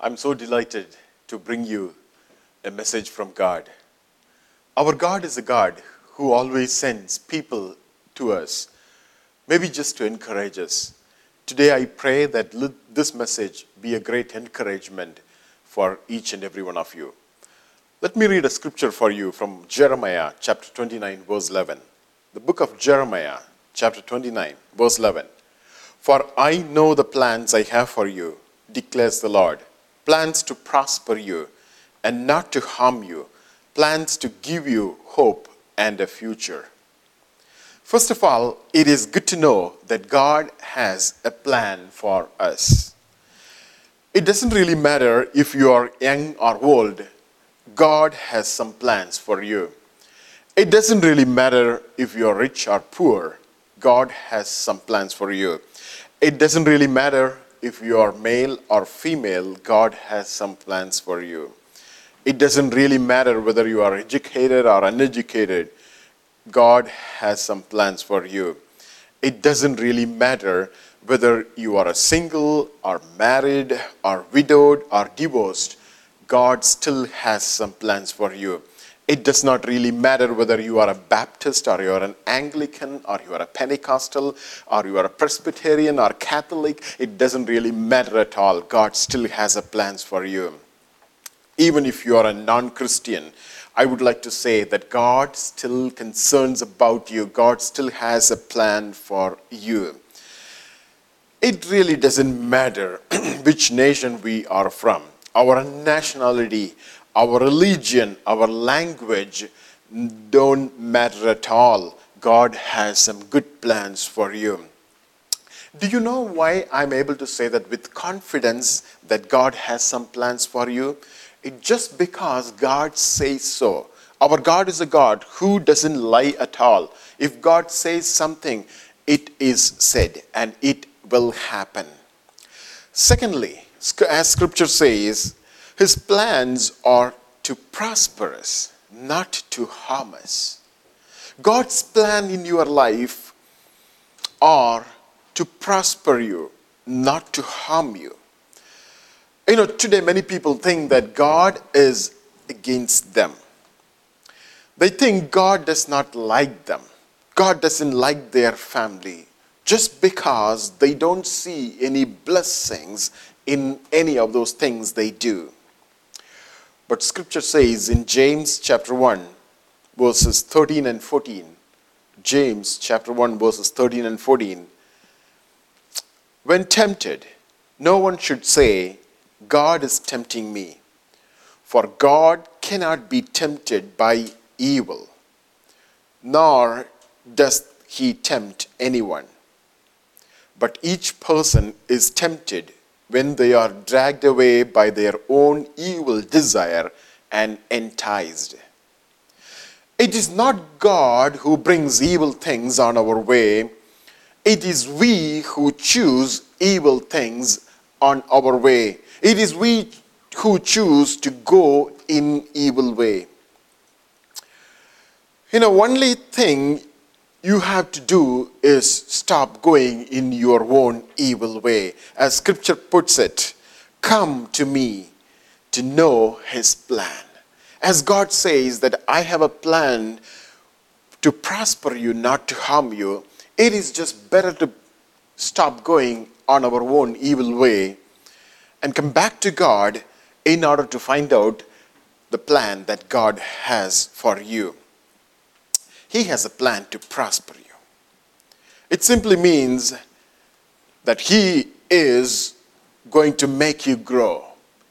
I'm so delighted to bring you a message from God. Our God is a God who always sends people to us, maybe just to encourage us. Today, I pray that this message be a great encouragement for each and every one of you. Let me read a scripture for you from Jeremiah chapter 29, verse 11. The book of Jeremiah, chapter 29, verse 11. For I know the plans I have for you, declares the Lord plans to prosper you and not to harm you, plans to give you hope and a future. First of all, it is good to know that God has a plan for us. It doesn't really matter if you are young or old, God has some plans for you. It doesn't really matter if you're rich or poor, God has some plans for you. It doesn't really matter if you are male or female, God has some plans for you. It doesn't really matter whether you are educated or uneducated, God has some plans for you. It doesn't really matter whether you are a single or married or widowed or divorced, God still has some plans for you. It does not really matter whether you are a Baptist or you are an Anglican or you are a Pentecostal or you are a Presbyterian or Catholic. It doesn't really matter at all. God still has a plans for you. Even if you are a non-Christian, I would like to say that God still concerns about you. God still has a plan for you. It really doesn't matter which nation we are from. Our nationality, our religion, our language don't matter at all. God has some good plans for you. Do you know why I'm able to say that with confidence that God has some plans for you? It's just because God says so. Our God is a God who doesn't lie at all. If God says something, it is said and it will happen. Secondly, as scripture says, his plans are to prosper us, not to harm us. God's plan in your life are to prosper you, not to harm you. You know, today many people think that God is against them. They think God does not like them. God doesn't like their family just because they don't see any blessings in any of those things they do. But scripture says in James chapter 1, verses 13 and 14, James chapter 1, verses 13 and 14, when tempted, no one should say, God is tempting me. For God cannot be tempted by evil, nor does he tempt anyone. But each person is tempted when they are dragged away by their own evil desire and enticed. It is not God who brings evil things on our way. It is we who choose evil things on our way. It is we who choose to go in evil way. You know, only thing you have to do is stop going in your own evil way. As scripture puts it, come to me to know his plan. As God says that I have a plan to prosper you, not to harm you, it is just better to stop going on our own evil way and come back to God in order to find out the plan that God has for you. He has a plan to prosper you. It simply means that He is going to make you grow.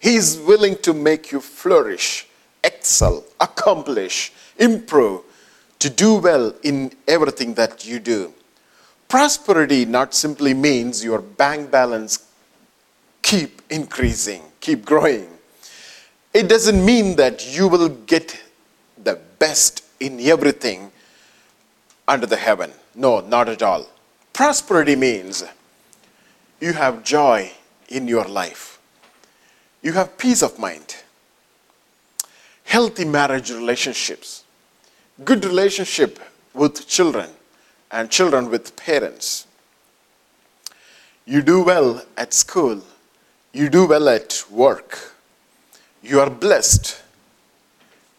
He is willing to make you flourish, excel, accomplish, improve, to do well in everything that you do. Prosperity not simply means your bank balance keep increasing, keep growing. It doesn't mean that you will get the best in everything under the heaven. No, not at all. Prosperity means you have joy in your life, you have peace of mind, healthy marriage relationships, good relationship with children, and children with parents. You do well at school, you do well at work, you are blessed,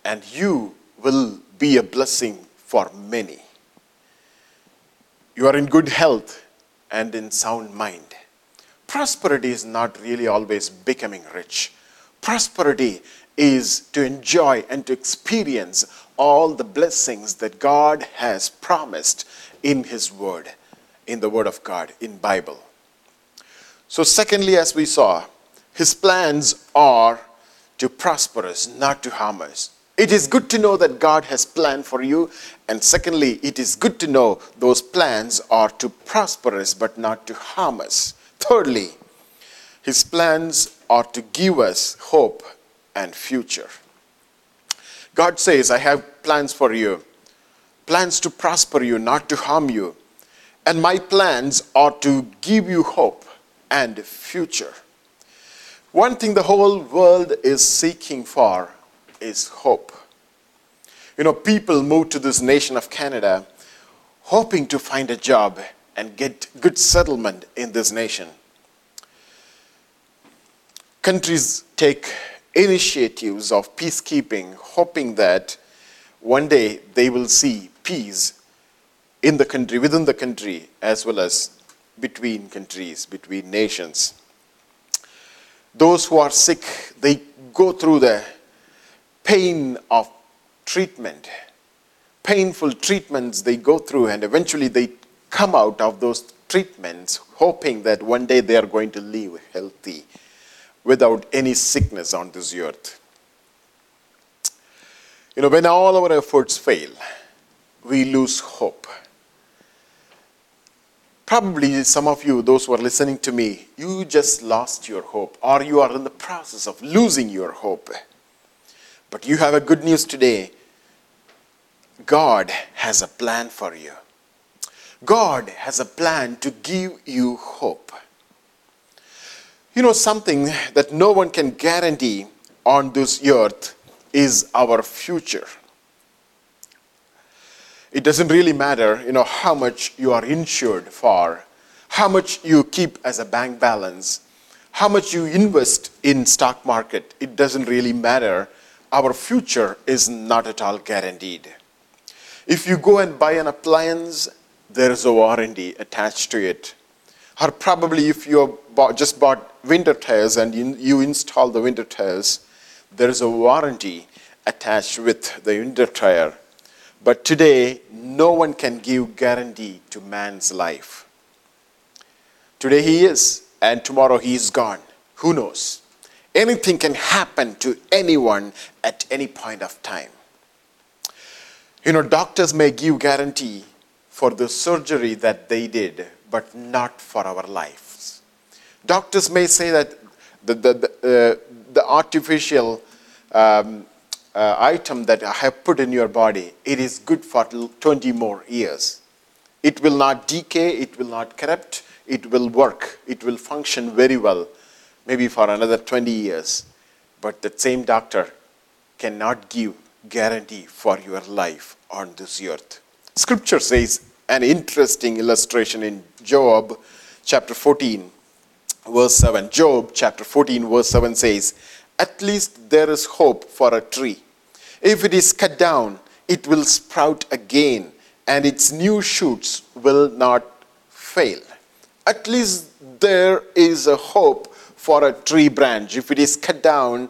and you will be a blessing for many. You are in good health and in sound mind. Prosperity is not really always becoming rich. Prosperity is to enjoy and to experience all the blessings that God has promised in his word, in the word of God, in Bible. So secondly as we saw, his plans are to prosper us, not to harm us. It is good to know that God has planned for you. And secondly, it is good to know those plans are to prosper us but not to harm us. Thirdly, his plans are to give us hope and future. God says, I have plans for you, plans to prosper you, not to harm you. And my plans are to give you hope and future. One thing the whole world is seeking for is hope. You know, people move to this nation of Canada hoping to find a job and get good settlement in this nation. Countries take initiatives of peacekeeping, hoping that one day they will see peace in the country, within the country, as well as between countries, between nations. Those who are sick, they go through the pain of treatment, painful treatments they go through, and eventually they come out of those treatments hoping that one day they are going to live healthy without any sickness on this earth. You know, when all our efforts fail, we lose hope. Probably some of you, those who are listening to me, you just lost your hope, or you are in the process of losing your hope. But you have a good news today. God has a plan for you. God has a plan to give you hope. You know, something that no one can guarantee on this earth is our future. It doesn't really matter, you know, how much you are insured for, how much you keep as a bank balance, how much you invest in stock market. It doesn't really matter. Our future is not at all guaranteed. If you go and buy an appliance, there is a warranty attached to it. Or probably if you bought, just bought winter tires and you, you install the winter tires, there is a warranty attached with the winter tire. But today, no one can give guarantee to man's life. Today he is, and tomorrow he is gone. Who knows? Anything can happen to anyone at any point of time. You know, doctors may give guarantee for the surgery that they did, but not for our lives. Doctors may say that the, the, the, uh, the artificial um, uh, item that I have put in your body, it is good for 20 more years. It will not decay, it will not corrupt, it will work, it will function very well, maybe for another 20 years. But that same doctor cannot give guarantee for your life on this earth. Scripture says an interesting illustration in Job chapter 14, verse 7. Job chapter 14, verse 7 says, At least there is hope for a tree. If it is cut down, it will sprout again, and its new shoots will not fail. At least there is a hope for a tree branch. If it is cut down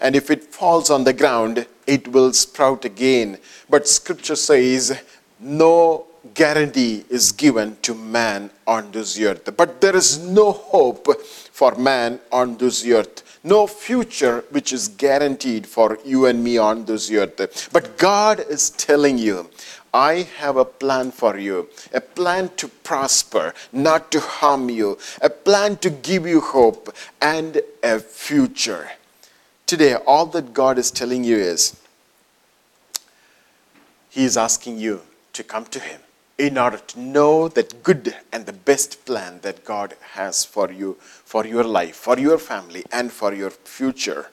and if it falls on the ground, it will sprout again. But scripture says, no guarantee is given to man on this earth. But there is no hope for man on this earth. No future which is guaranteed for you and me on this earth. But God is telling you, I have a plan for you, a plan to prosper, not to harm you, a plan to give you hope and a future. Today, all that God is telling you is He is asking you to come to Him in order to know that good and the best plan that God has for you, for your life, for your family, and for your future.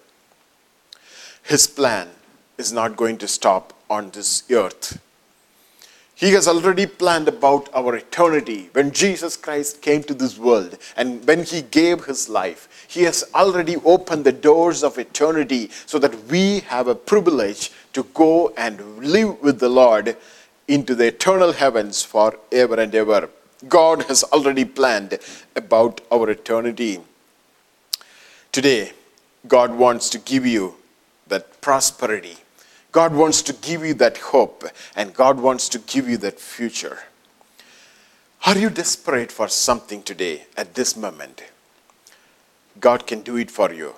His plan is not going to stop on this earth. He has already planned about our eternity. When Jesus Christ came to this world and when He gave His life, He has already opened the doors of eternity so that we have a privilege to go and live with the Lord into the eternal heavens forever and ever. God has already planned about our eternity. Today, God wants to give you that prosperity God wants to give you that hope and God wants to give you that future. Are you desperate for something today at this moment? God can do it for you.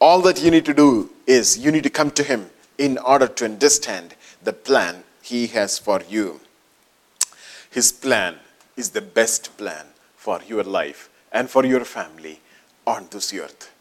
All that you need to do is you need to come to Him in order to understand the plan He has for you. His plan is the best plan for your life and for your family on this earth.